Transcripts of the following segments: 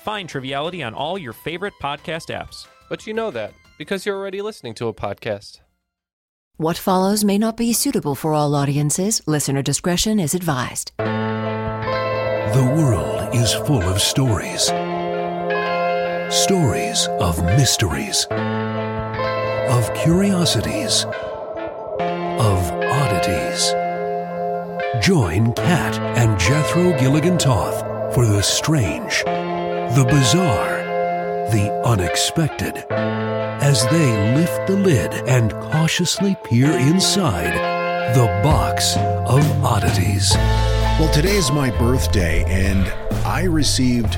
Find Triviality on all your favorite podcast apps. But you know that because you're already listening to a podcast. What follows may not be suitable for all audiences. Listener discretion is advised. The world is full of stories stories of mysteries, of curiosities, of oddities. Join Kat and Jethro Gilligan Toth for the strange, the bizarre, the unexpected as they lift the lid and cautiously peer inside the box of oddities. Well, today is my birthday, and I received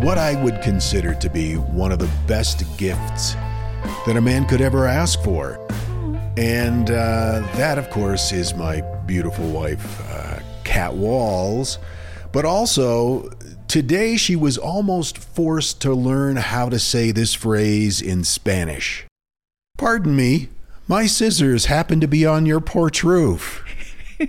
what I would consider to be one of the best gifts that a man could ever ask for. And uh, that, of course, is my beautiful wife, uh, Kat Walls. But also, today she was almost forced to learn how to say this phrase in Spanish. Pardon me, my scissors happen to be on your porch roof.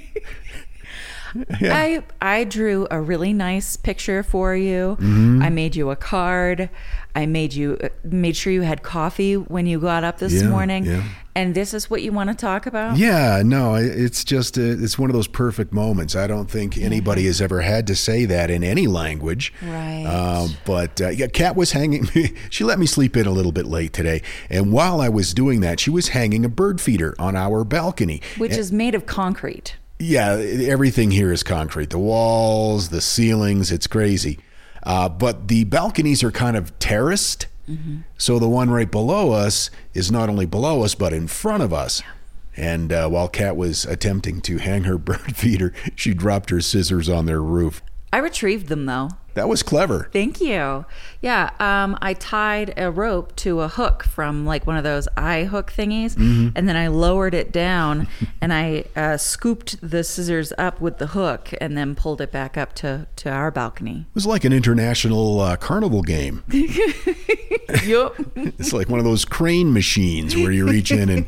Yeah. I I drew a really nice picture for you. Mm-hmm. I made you a card. I made you made sure you had coffee when you got up this yeah, morning. Yeah. And this is what you want to talk about? Yeah, no, it's just a, it's one of those perfect moments. I don't think anybody has ever had to say that in any language. Right. Uh, but uh, yeah, Kat was hanging. she let me sleep in a little bit late today, and while I was doing that, she was hanging a bird feeder on our balcony, which and, is made of concrete. Yeah, everything here is concrete. The walls, the ceilings, it's crazy. Uh, but the balconies are kind of terraced. Mm-hmm. So the one right below us is not only below us, but in front of us. And uh, while Kat was attempting to hang her bird feeder, she dropped her scissors on their roof. I retrieved them though. That was clever. Thank you. Yeah, um, I tied a rope to a hook from like one of those eye hook thingies, mm-hmm. and then I lowered it down, and I uh, scooped the scissors up with the hook, and then pulled it back up to to our balcony. It was like an international uh, carnival game. yep. it's like one of those crane machines where you reach in and.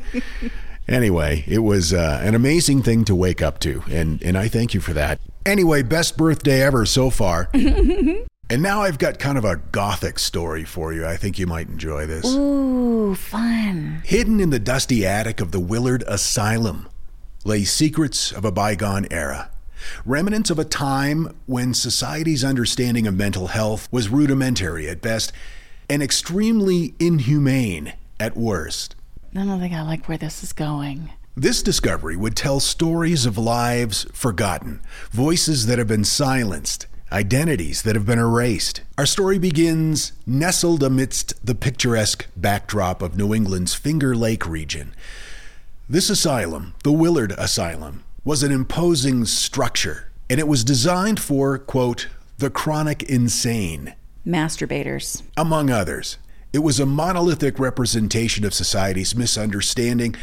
Anyway, it was uh, an amazing thing to wake up to, and, and I thank you for that. Anyway, best birthday ever so far. and now I've got kind of a gothic story for you. I think you might enjoy this. Ooh, fun. Hidden in the dusty attic of the Willard Asylum lay secrets of a bygone era. Remnants of a time when society's understanding of mental health was rudimentary at best and extremely inhumane at worst. I don't think I like where this is going. This discovery would tell stories of lives forgotten, voices that have been silenced, identities that have been erased. Our story begins nestled amidst the picturesque backdrop of New England's Finger Lake region. This asylum, the Willard Asylum, was an imposing structure, and it was designed for, quote, the chronic insane. Masturbators. Among others. It was a monolithic representation of society's misunderstanding,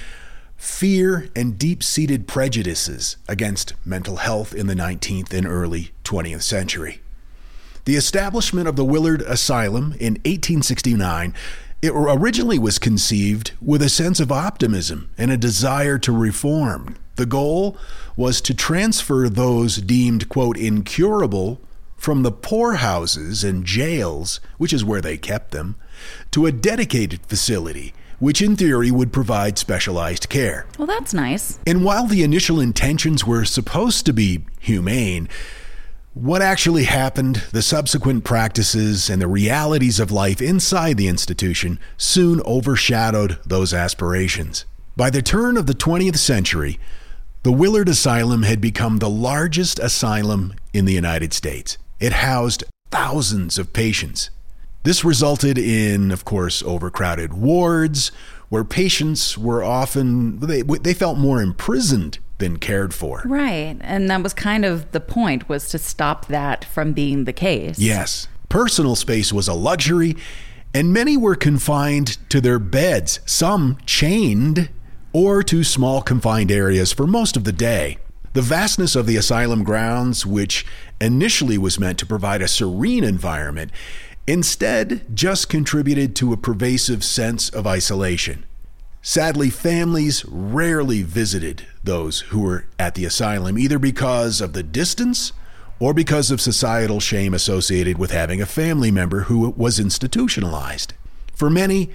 fear, and deep seated prejudices against mental health in the 19th and early 20th century. The establishment of the Willard Asylum in 1869 it originally was conceived with a sense of optimism and a desire to reform. The goal was to transfer those deemed, quote, incurable from the poorhouses and jails, which is where they kept them, to a dedicated facility, which in theory would provide specialized care. Well, that's nice. And while the initial intentions were supposed to be humane, What actually happened, the subsequent practices, and the realities of life inside the institution soon overshadowed those aspirations. By the turn of the 20th century, the Willard Asylum had become the largest asylum in the United States. It housed thousands of patients. This resulted in, of course, overcrowded wards where patients were often they, they felt more imprisoned than cared for. Right. And that was kind of the point was to stop that from being the case. Yes. Personal space was a luxury and many were confined to their beds, some chained or to small confined areas for most of the day. The vastness of the asylum grounds, which initially was meant to provide a serene environment, instead just contributed to a pervasive sense of isolation. Sadly, families rarely visited those who were at the asylum, either because of the distance or because of societal shame associated with having a family member who was institutionalized. For many,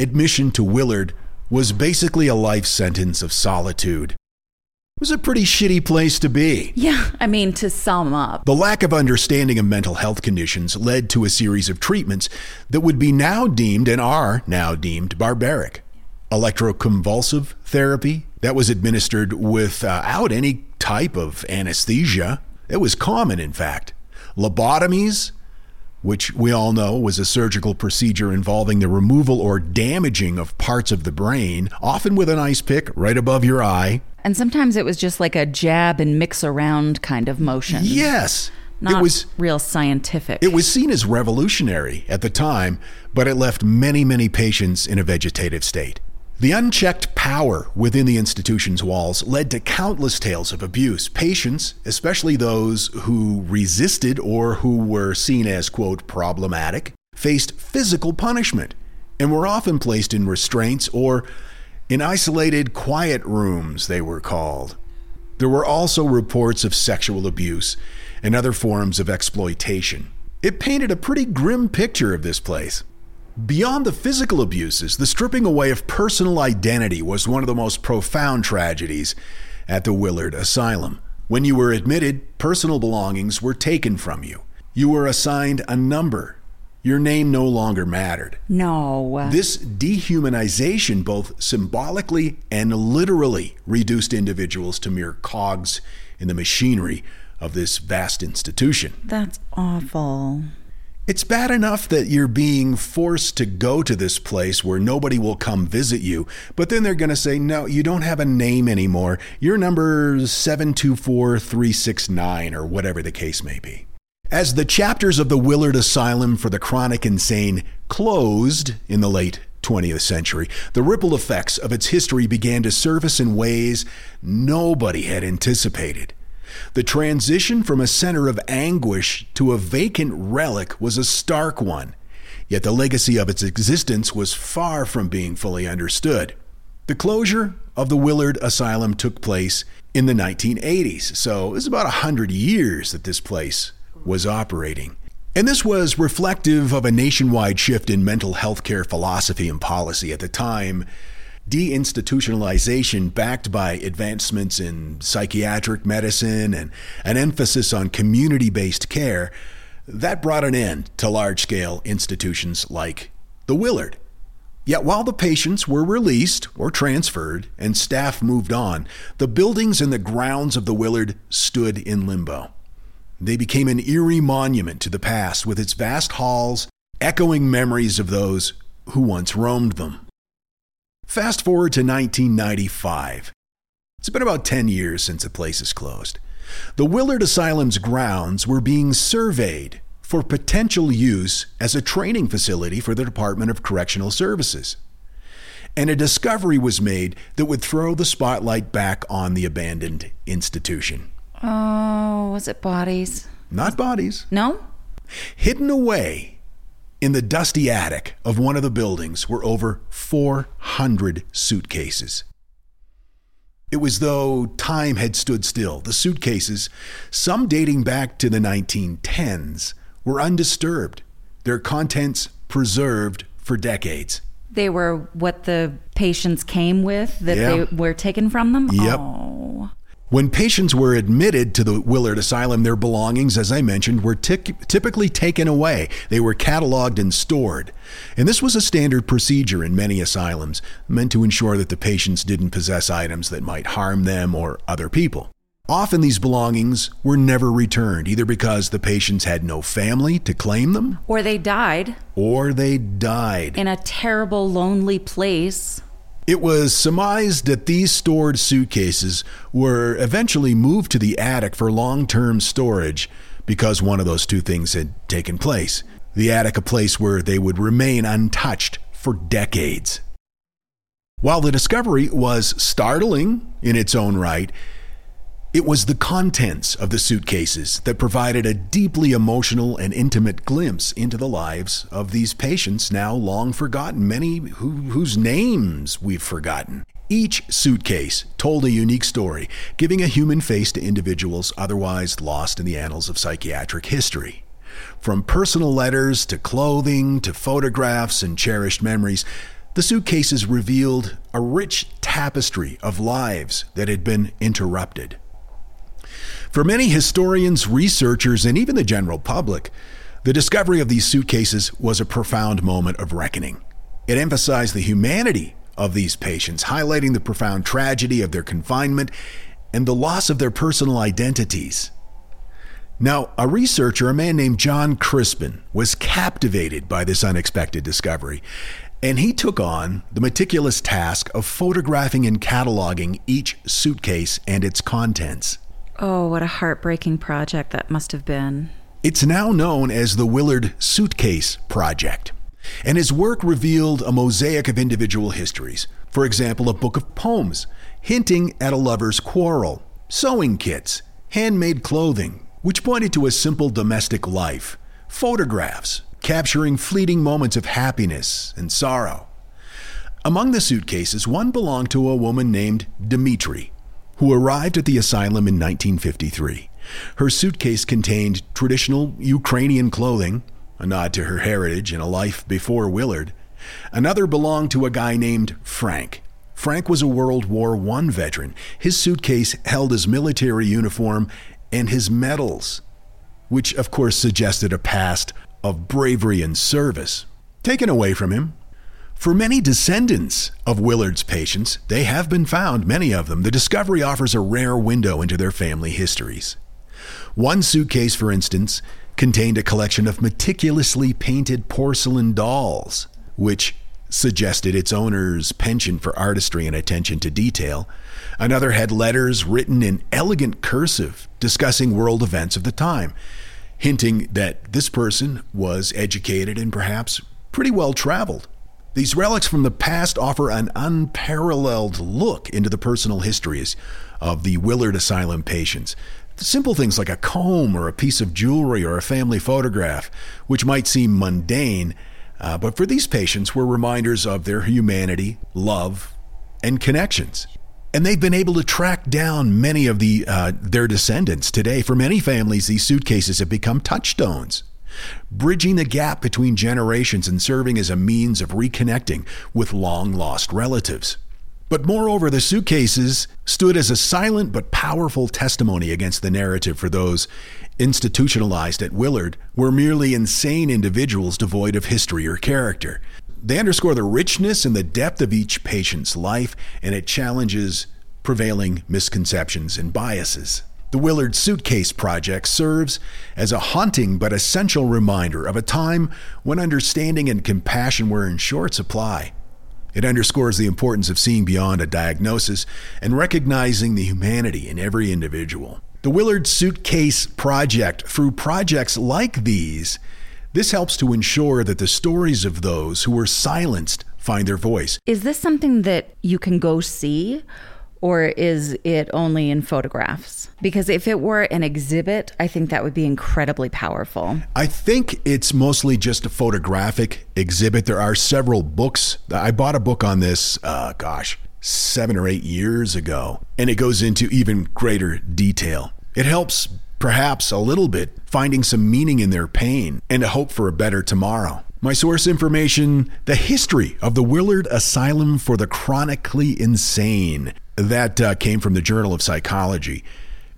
admission to Willard was basically a life sentence of solitude. Was a pretty shitty place to be. Yeah, I mean, to sum up. The lack of understanding of mental health conditions led to a series of treatments that would be now deemed and are now deemed barbaric. Electroconvulsive therapy that was administered without any type of anesthesia. It was common, in fact. Lobotomies, which we all know was a surgical procedure involving the removal or damaging of parts of the brain, often with an ice pick right above your eye. And sometimes it was just like a jab and mix around kind of motion. Yes. Not it was real scientific. it was seen as revolutionary at the time, but it left many, many patients in a vegetative state. The unchecked power within the institution's walls led to countless tales of abuse. Patients, especially those who resisted or who were seen as, quote, problematic, faced physical punishment and were often placed in restraints or in isolated quiet rooms, they were called. There were also reports of sexual abuse and other forms of exploitation. It painted a pretty grim picture of this place. Beyond the physical abuses, the stripping away of personal identity was one of the most profound tragedies at the Willard Asylum. When you were admitted, personal belongings were taken from you. You were assigned a number. Your name no longer mattered. no. This dehumanization both symbolically and literally reduced individuals to mere cogs in the machinery of this vast institution. That's awful. It's bad enough that you're being forced to go to this place where nobody will come visit you, but then they're going to say, no, you don't have a name anymore. You're number 724369, or whatever the case may be. As the chapters of the Willard Asylum for the Chronic Insane closed in the late 20th century, the ripple effects of its history began to surface in ways nobody had anticipated. The transition from a center of anguish to a vacant relic was a stark one, yet the legacy of its existence was far from being fully understood. The closure of the Willard Asylum took place in the 1980s, so it was about 100 years that this place was operating. And this was reflective of a nationwide shift in mental health care philosophy and policy at the time. Deinstitutionalization, backed by advancements in psychiatric medicine and an emphasis on community based care, that brought an end to large scale institutions like the Willard. Yet while the patients were released or transferred and staff moved on, the buildings and the grounds of the Willard stood in limbo. They became an eerie monument to the past with its vast halls echoing memories of those who once roamed them. Fast forward to 1995. It's been about 10 years since the place is closed. The Willard Asylum's grounds were being surveyed for potential use as a training facility for the Department of Correctional Services. And a discovery was made that would throw the spotlight back on the abandoned institution. Oh, was it bodies? Not bodies, No? hidden away in the dusty attic of one of the buildings were over 400 suitcases. It was though time had stood still. The suitcases, some dating back to the 1910s, were undisturbed, their contents preserved for decades. They were what the patients came with that they were taken from them? Yep. Oh. When patients were admitted to the Willard Asylum, their belongings, as I mentioned, were tic- typically taken away. They were cataloged and stored. And this was a standard procedure in many asylums, meant to ensure that the patients didn't possess items that might harm them or other people. Often these belongings were never returned, either because the patients had no family to claim them Or they died or they died. in a terrible, lonely place. It was surmised that these stored suitcases were eventually moved to the attic for long term storage because one of those two things had taken place. The attic, a place where they would remain untouched for decades. While the discovery was startling in its own right, it was the contents of the suitcases that provided a deeply emotional and intimate glimpse into the lives of these patients now long forgotten, many who, whose names we've forgotten. Each suitcase told a unique story, giving a human face to individuals otherwise lost in the annals of psychiatric history. From personal letters to clothing to photographs and cherished memories, the suitcases revealed a rich tapestry of lives that had been interrupted. For many historians, researchers, and even the general public, the discovery of these suitcases was a profound moment of reckoning. It emphasized the humanity of these patients, highlighting the profound tragedy of their confinement and the loss of their personal identities. Now, a researcher, a man named Jon Crispin, was captivated by this unexpected discovery, and he took on the meticulous task of photographing and cataloging each suitcase and its contents. Oh, what a heartbreaking project that must have been. It's now known as the Willard Suitcase Project, and his work revealed a mosaic of individual histories. For example, a book of poems hinting at a lover's quarrel, sewing kits, handmade clothing, which pointed to a simple domestic life, photographs capturing fleeting moments of happiness and sorrow. Among the suitcases, one belonged to a woman named Dmytre, who arrived at the asylum in 1953. Her suitcase contained traditional Ukrainian clothing, a nod to her heritage and a life before Willard. Another belonged to a guy named Frank. Frank was a World War I veteran. His suitcase held his military uniform and his medals, which of course suggested a past of bravery and service, taken away from him. For many descendants of Willard's patients, they have been found, many of them. The discovery offers a rare window into their family histories. One suitcase, for instance, contained a collection of meticulously painted porcelain dolls, which suggested its owner's penchant for artistry and attention to detail. Another had letters written in elegant cursive discussing world events of the time, hinting that this person was educated and perhaps pretty well traveled. These relics from the past offer an unparalleled look into the personal histories of the Willard Asylum patients. Simple things like a comb or a piece of jewelry or a family photograph, which might seem mundane, uh, but for these patients were reminders of their humanity, love, and connections. And they've been able to track down many of the uh, their descendants today. For many families, these suitcases have become touchstones, bridging the gap between generations and serving as a means of reconnecting with long lost relatives. But moreover, the suitcases stood as a silent but powerful testimony against the narrative for those institutionalized at Willard were merely insane individuals devoid of history or character. They underscore the richness and the depth of each patient's life, and it challenges prevailing misconceptions and biases. The Willard Suitcase Project serves as a haunting but essential reminder of a time when understanding and compassion were in short supply. It underscores the importance of seeing beyond a diagnosis and recognizing the humanity in every individual. The Willard Suitcase Project, through projects like these, this helps to ensure that the stories of those who were silenced find their voice. Is this something that you can go see? Or is it only in photographs? Because if it were an exhibit, I think that would be incredibly powerful. I think it's mostly just a photographic exhibit. There are several books. I bought a book on this, uh, gosh, seven or eight years ago, and it goes into even greater detail. It helps, perhaps a little bit, finding some meaning in their pain and a hope for a better tomorrow. My source information The History of the Willard Asylum for the Chronically Insane. That uh, came from the Journal of Psychology.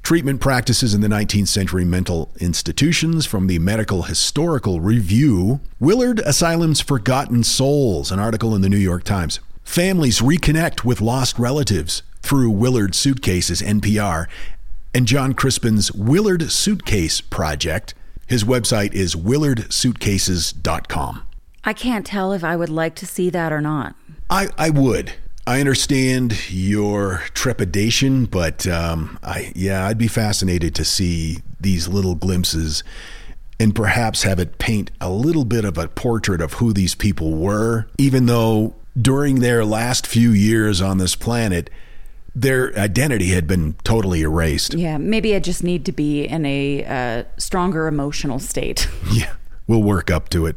Treatment practices in the 19th century mental institutions from the Medical Historical Review. Willard Asylum's Forgotten Souls, an article in the New York Times. Families reconnect with lost relatives through Willard Suitcases, NPR, and Jon Crispin's Willard Suitcase Project. His website is willardsuitcases.com. I can't tell if I would like to see that or not. I, I would. I understand your trepidation, but um, I yeah, I'd be fascinated to see these little glimpses and perhaps have it paint a little bit of a portrait of who these people were, even though during their last few years on this planet, their identity had been totally erased. Yeah, maybe I just need to be in a uh, stronger emotional state. Yeah, we'll work up to it.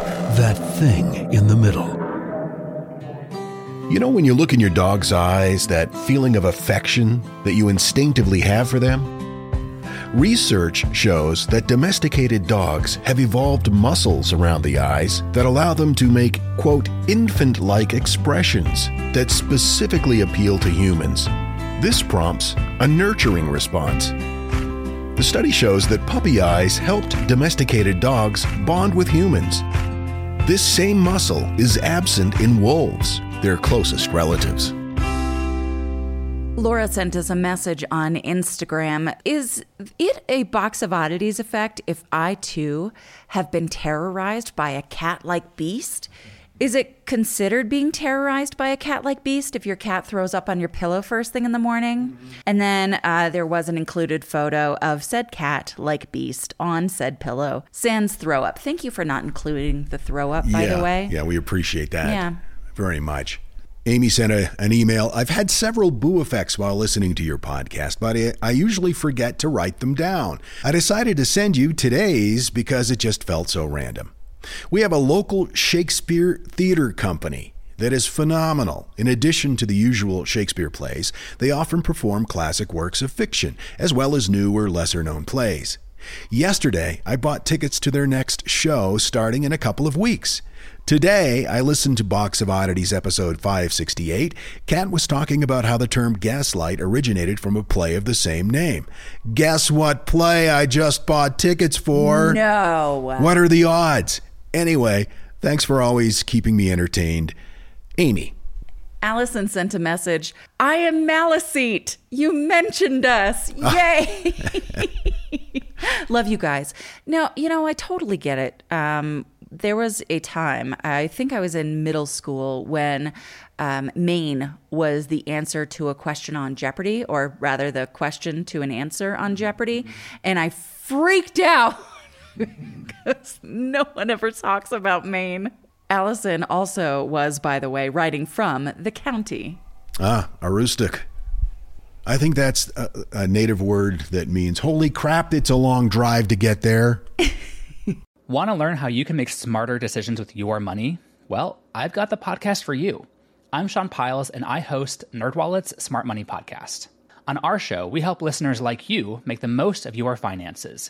that thing in the middle. You know, when you look in your dog's eyes, that feeling of affection that you instinctively have for them? Research shows that domesticated dogs have evolved muscles around the eyes that allow them to make, quote, infant like expressions that specifically appeal to humans. This prompts a nurturing response. The study shows that puppy eyes helped domesticated dogs bond with humans. This same muscle is absent in wolves, their closest relatives. Laura sent us a message on Instagram. Is it a box of oddities effect if I too have been terrorized by a cat like beast? Is it considered being terrorized by a cat like beast if your cat throws up on your pillow first thing in the morning? And then uh, there was an included photo of said cat like beast on said pillow, sans throw up. Thank you for not including the throw up, by yeah, the way. Yeah, we appreciate that. Yeah. Very much. Amy sent a, an email. I've had several boo effects while listening to your podcast, but I, I usually forget to write them down. I decided to send you today's because it just felt so random. We have a local Shakespeare theater company that is phenomenal. In addition to the usual Shakespeare plays, they often perform classic works of fiction, as well as new or lesser known plays. Yesterday, I bought tickets to their next show starting in a couple of weeks. Today, I listened to Box of Oddities episode 568. Kat was talking about how the term gaslight originated from a play of the same name. Guess what play I just bought tickets for? No. What are the odds? Anyway, thanks for always keeping me entertained. Amy. Allison sent a message. I am Maliseet. You mentioned us. Yay. Love you guys. Now, you know, I totally get it. Um, there was a time, I think I was in middle school, when um, Maine was the answer to a question on Jeopardy, or rather, the question to an answer on Jeopardy. And I freaked out because no one ever talks about Maine. Allison also was, by the way, writing from the county. Ah, Aroostook. I think that's a, a native word that means, holy crap, it's a long drive to get there. Want to learn how you can make smarter decisions with your money? Well, I've got the podcast for you. I'm Sean Pyles, and I host NerdWallet's Smart Money Podcast. On our show, we help listeners like you make the most of your finances.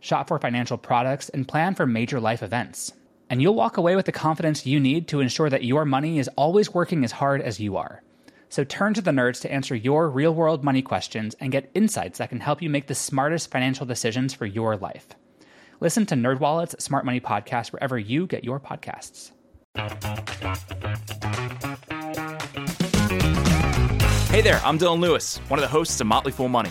shop for financial products, and plan for major life events. And you'll walk away with the confidence you need to ensure that your money is always working as hard as you are. So turn to the nerds to answer your real world money questions and get insights that can help you make the smartest financial decisions for your life. Listen to NerdWallet's Smart Money Podcast wherever you get your podcasts. Hey there, I'm Dylan Lewis, one of the hosts of Motley Fool Money.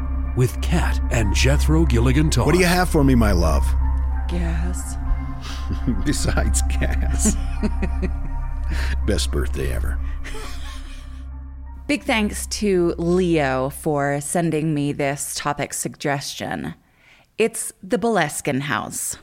with Kat and Jethro Gilligan Todd. What do you have for me, my love? Gas. Besides gas. Best birthday ever. Big thanks to Leo for sending me this topic suggestion. It's the Boleskine House.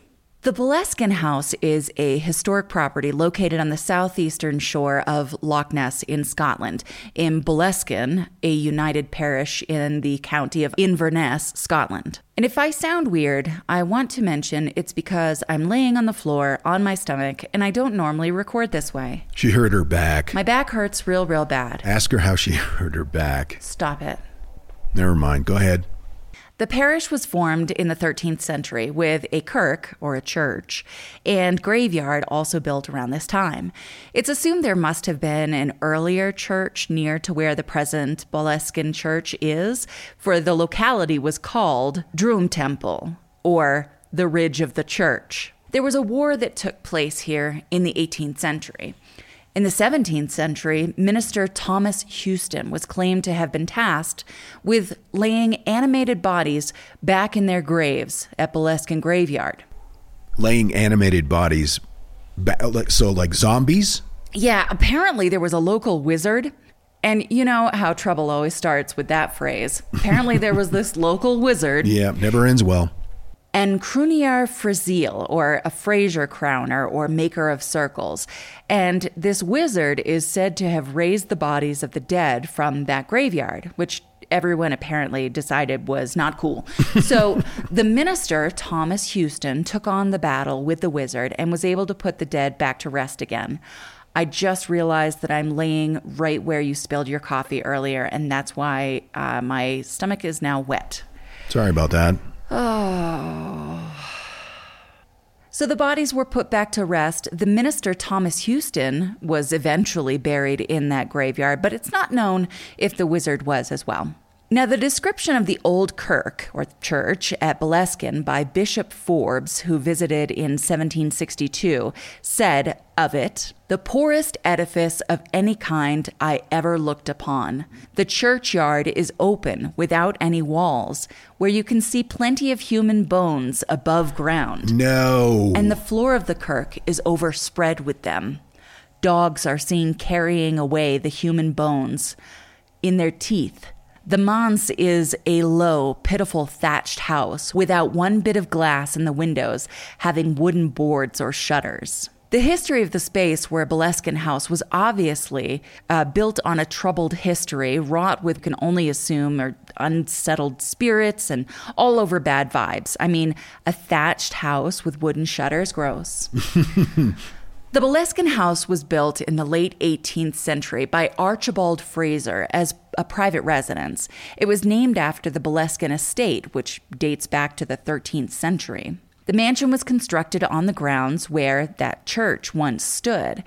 The Boleskine House is a historic property located on the southeastern shore of Loch Ness in Scotland, in Boleskine, a united parish in the county of Inverness, Scotland. And if I sound weird, I want to mention it's because I'm laying on the floor on my stomach and I don't normally record this way. She hurt her back. My back hurts real, real bad. Ask her how she hurt her back. Stop it. Never mind. Go ahead. The parish was formed in the 13th century with a kirk, or a church, and graveyard also built around this time. It's assumed there must have been an earlier church near to where the present Boleskine Church is, for the locality was called Drum Temple, or the Ridge of the Church. There was a war that took place here in the 18th century. In the 17th century, Minister Thomas Houston was claimed to have been tasked with laying animated bodies back in their graves at Boleskine Graveyard. Laying animated bodies. So, like zombies? Yeah, apparently there was a local wizard. And you know how trouble always starts with that phrase. Apparently there was this local wizard Yeah, never ends well. And Crunier Frasiel, or a Fraser crowner, or maker of circles. And this wizard is said to have raised the bodies of the dead from that graveyard, which everyone apparently decided was not cool. So the minister, Thomas Houston, took on the battle with the wizard and was able to put the dead back to rest again. I just realized that I'm laying right where you spilled your coffee earlier, and that's why uh, my stomach is now wet. Sorry about that. Oh. So the bodies were put back to rest. The minister, Thomas Houston, was eventually buried in that graveyard, but it's not known if the wizard was as well. Now, the description of the old kirk or church at Boleskine by Bishop Forbes, who visited in 1762, said of it, the poorest edifice of any kind I ever looked upon. The churchyard is open without any walls, where you can see plenty of human bones above ground. No. And the floor of the kirk is overspread with them. Dogs are seen carrying away the human bones in their teeth the manse is a low, pitiful thatched house without one bit of glass in the windows, having wooden boards or shutters. The history of the space where Boleskine House was obviously uh, built on a troubled history, wrought with can only assume or unsettled spirits and all over bad vibes. I mean, a thatched house with wooden shutters, gross. The Boleskine House was built in the late 18th century by Archibald Fraser as a private residence. It was named after the Boleskine estate, which dates back to the 13th century. The mansion was constructed on the grounds where that church once stood.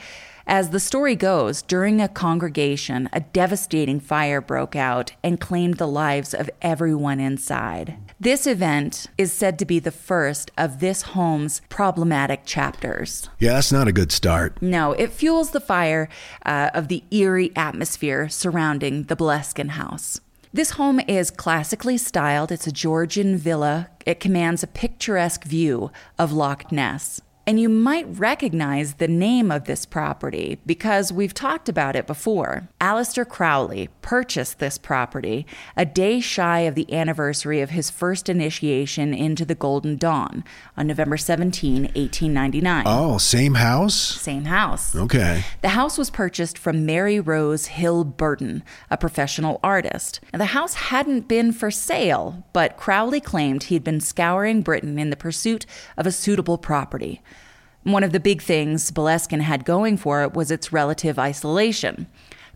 As the story goes, during a congregation, a devastating fire broke out and claimed the lives of everyone inside. This event is said to be the first of this home's problematic chapters. Yeah, that's not a good start. No, it fuels the fire uh, of the eerie atmosphere surrounding the Boleskine house. This home is classically styled. It's a Georgian villa. It commands a picturesque view of Loch Ness. And you might recognize the name of this property because we've talked about it before. Aleister Crowley purchased this property a day shy of the anniversary of his first initiation into the Golden Dawn on November 17, 1899. Oh, same house? Same house. Okay. The house was purchased from Mary Rose Hill Burton, a professional artist. Now, the house hadn't been for sale, but Crowley claimed he'd been scouring Britain in the pursuit of a suitable property. One of the big things Boleskine had going for it was its relative isolation.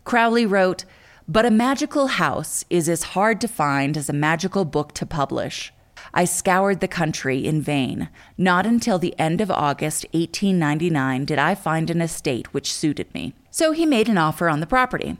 Crowley wrote, But a magical house is as hard to find as a magical book to publish. I scoured the country in vain. Not until the end of August 1899 did I find an estate which suited me. So he made an offer on the property.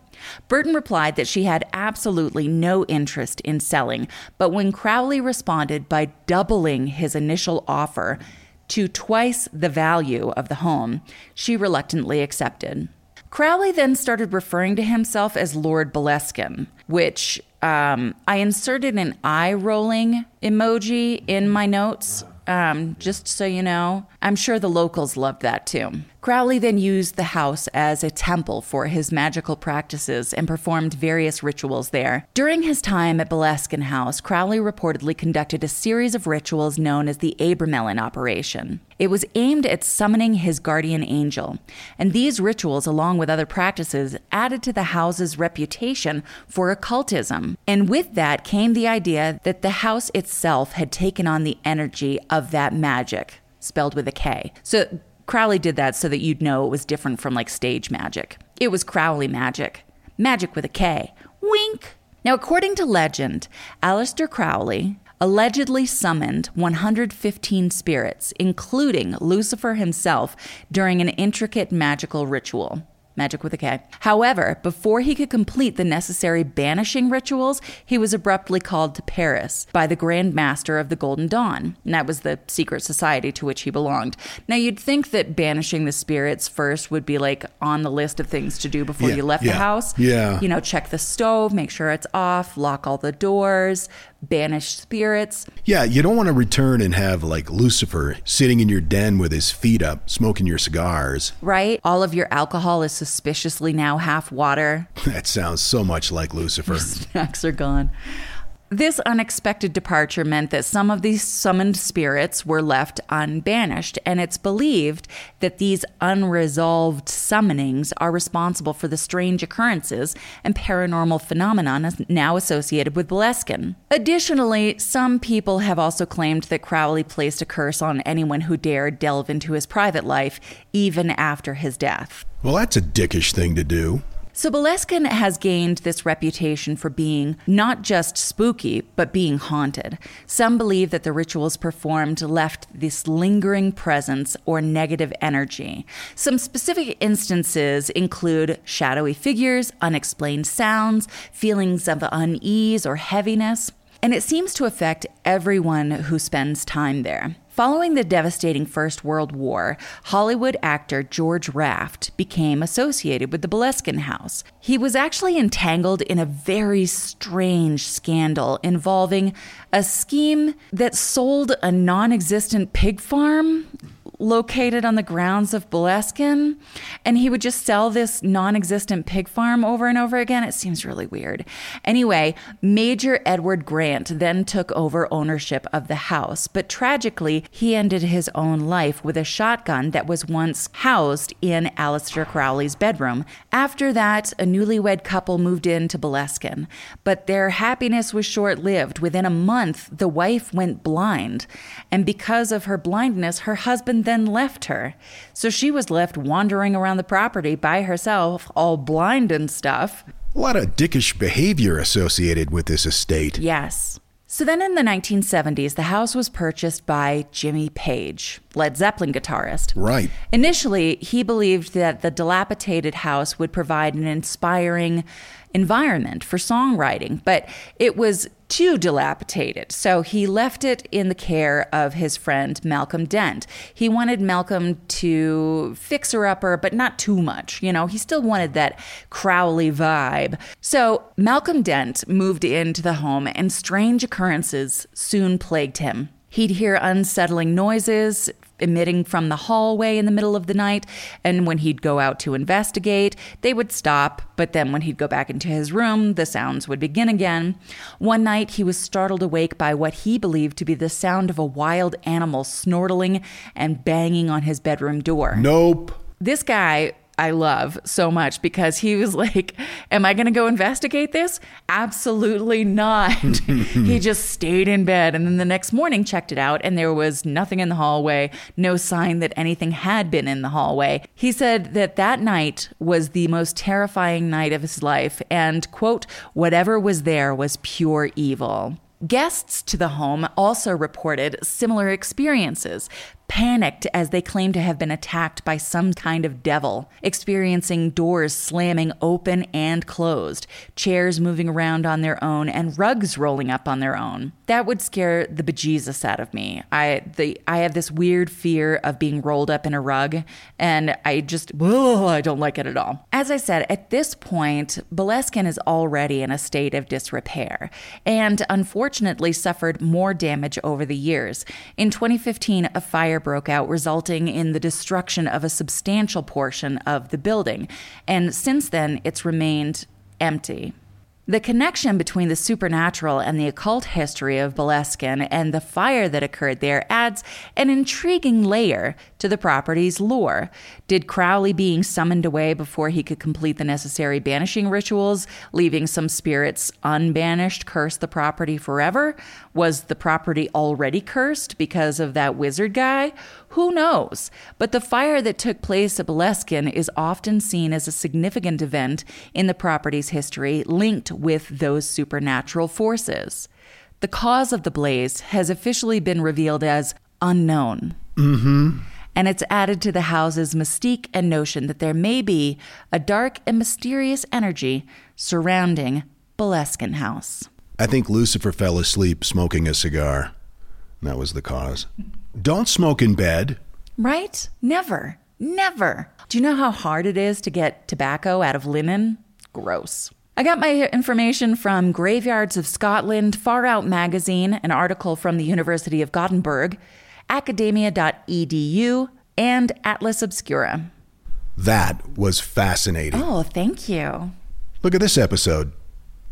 Burton replied that she had absolutely no interest in selling, but when Crowley responded by doubling his initial offer, to twice the value of the home, she reluctantly accepted. Crowley then started referring to himself as Lord Boleskine, which um, I inserted an eye rolling emoji in my notes, um, just so you know. I'm sure the locals loved that too. Crowley then used the house as a temple for his magical practices and performed various rituals there. During his time at Boleskine House, Crowley reportedly conducted a series of rituals known as the Abramelin operation. It was aimed at summoning his guardian angel, and these rituals, along with other practices, added to the house's reputation for occultism. And with that came the idea that the house itself had taken on the energy of that magic, spelled with a K. So Crowley did that so that you'd know it was different from like stage magic. It was Crowley magic. Magic with a K. Wink. Now, according to legend, Aleister Crowley allegedly summoned 115 spirits, including Lucifer himself, during an intricate magical ritual. Magic with a K. However, before he could complete the necessary banishing rituals, he was abruptly called to Paris by the Grand Master of the Golden Dawn. And that was the secret society to which he belonged. Now, you'd think that banishing the spirits first would be like on the list of things to do before Yeah, you left yeah, the house. yeah. You know, check the stove, make sure it's off, lock all the doors, banish spirits. Yeah, you don't want to return and have like Lucifer sitting in your den with his feet up, smoking your cigars. right? All of your alcohol is suspiciously now half water. That sounds so much like Lucifer. Snacks are gone. This unexpected departure meant that some of these summoned spirits were left unbanished, and it's believed that these unresolved summonings are responsible for the strange occurrences and paranormal phenomenon now associated with Boleskine. Additionally, some people have also claimed that Crowley placed a curse on anyone who dared delve into his private life, even after his death. Well, that's a dickish thing to do. So Boleskine has gained this reputation for being not just spooky, but being haunted. Some believe that the rituals performed left this lingering presence or negative energy. Some specific instances include shadowy figures, unexplained sounds, feelings of unease or heaviness, and it seems to affect everyone who spends time there. Following the devastating First World War, Hollywood actor George Raft became associated with the Boleskine House. He was actually entangled in a very strange scandal involving a scheme that sold a non existent pig farm located on the grounds of Boleskine, and he would just sell this non existent pig farm over and over again. It seems really weird. Anyway, Major Edward Grant then took over ownership of the house, but tragically, he ended his own life with a shotgun that was once housed in Aleister Crowley's bedroom. After that, a newlywed couple moved into Boleskine, but their happiness was short lived. Within a month, the wife went blind, and because of her blindness, her husband then left her. So she was left wandering around the property by herself, all blind and stuff. A lot of dickish behavior associated with this estate. Yes. So then in the 1970s, the house was purchased by Jimmy Page, Led Zeppelin guitarist. Right. Initially, he believed that the dilapidated house would provide an inspiring environment for songwriting, but it was too dilapidated. So he left it in the care of his friend Malcolm Dent. He wanted Malcolm to fix her upper, but not too much. You know, he still wanted that Crowley vibe. So Malcolm Dent moved into the home, and strange occurrences soon plagued him. He'd hear unsettling noises, emitting from the hallway in the middle of the night. And when he'd go out to investigate, they would stop. But then when he'd go back into his room, the sounds would begin again. One night, he was startled awake by what he believed to be the sound of a wild animal snortling and banging on his bedroom door. Nope. This guy I love so much because he was like, Am I going to go investigate this? Absolutely not. he just stayed in bed and then the next morning checked it out and there was nothing in the hallway, no sign that anything had been in the hallway. He said that that night was the most terrifying night of his life and, quote, whatever was there was pure evil. Guests to the home also reported similar experiences, panicked as they claimed to have been attacked by some kind of devil, experiencing doors slamming open and closed, chairs moving around on their own, and rugs rolling up on their own. That would scare the bejesus out of me. I the I have this weird fear of being rolled up in a rug, and I just I don't like it at all. As I said, at this point, Boleskine is already in a state of disrepair, and unfortunately suffered more damage over the years. In 2015, a fire broke out, resulting in the destruction of a substantial portion of the building. And since then, it's remained empty. The connection between the supernatural and the occult history of Boleskine and the fire that occurred there adds an intriguing layer to the property's lore. Did Crowley being summoned away before he could complete the necessary banishing rituals, leaving some spirits unbanished, curse the property forever? Was the property already cursed because of that wizard guy? Who knows? But the fire that took place at Boleskine is often seen as a significant event in the property's history linked with those supernatural forces. The cause of the blaze has officially been revealed as unknown. Mm-hmm. And it's added to the house's mystique and notion that there may be a dark and mysterious energy surrounding Boleskine House. I think Lucifer fell asleep smoking a cigar. That was the cause. Don't smoke in bed. Right? Never. Never. Do you know how hard it is to get tobacco out of linen? Gross. I got my information from Graveyards of Scotland, Far Out Magazine, an article from the University of Gothenburg, academia.edu, and Atlas Obscura. That was fascinating. Oh, thank you. Look at this episode.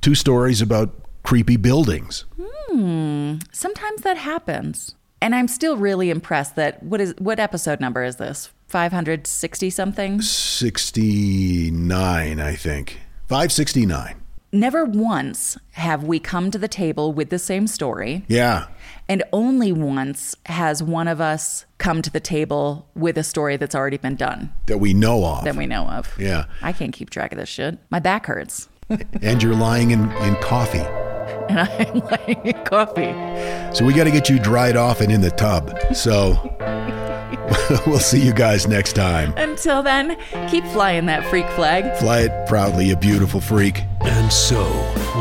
Two stories about creepy buildings. Hmm, sometimes that happens. And I'm still really impressed that what is what episode number is this? 560 something? 69, I think. 569. Never once have we come to the table with the same story, Yeah. and only once has one of us come to the table with a story that's already been done That we know of. that we know of. yeah. I can't keep track of this shit. My back hurts. And you're lying in, in coffee. And I'm lying in coffee. So we got to get you dried off and in the tub. So we'll see you guys next time. Until then, keep flying that freak flag. Fly it proudly, a beautiful freak. And so,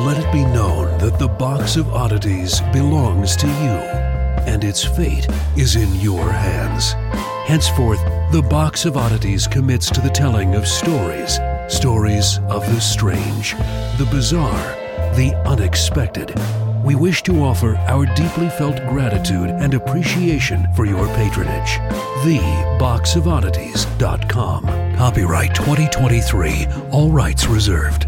let it be known that the box of oddities belongs to you, and its fate is in your hands. Henceforth, the box of oddities commits to the telling of stories stories of the strange, the bizarre, the unexpected. We wish to offer our deeply felt gratitude and appreciation for your patronage. TheBoxOfOddities.com. Copyright 2023, all rights reserved.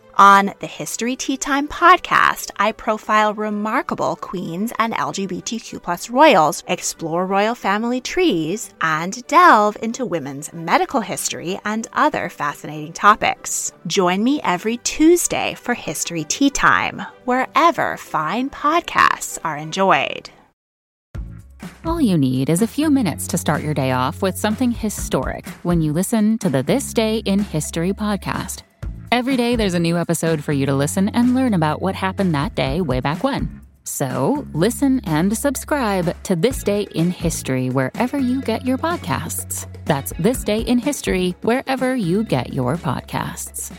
On the History Tea Time podcast, I profile remarkable queens and LGBTQ plus royals, explore royal family trees, and delve into women's medical history and other fascinating topics. Join me every Tuesday for History Tea Time, wherever fine podcasts are enjoyed. All you need is a few minutes to start your day off with something historic when you listen to the This Day in History podcast. Every day, there's a new episode for you to listen and learn about what happened that day way back when. So, listen and subscribe to This Day in History wherever you get your podcasts. That's This Day in History wherever you get your podcasts.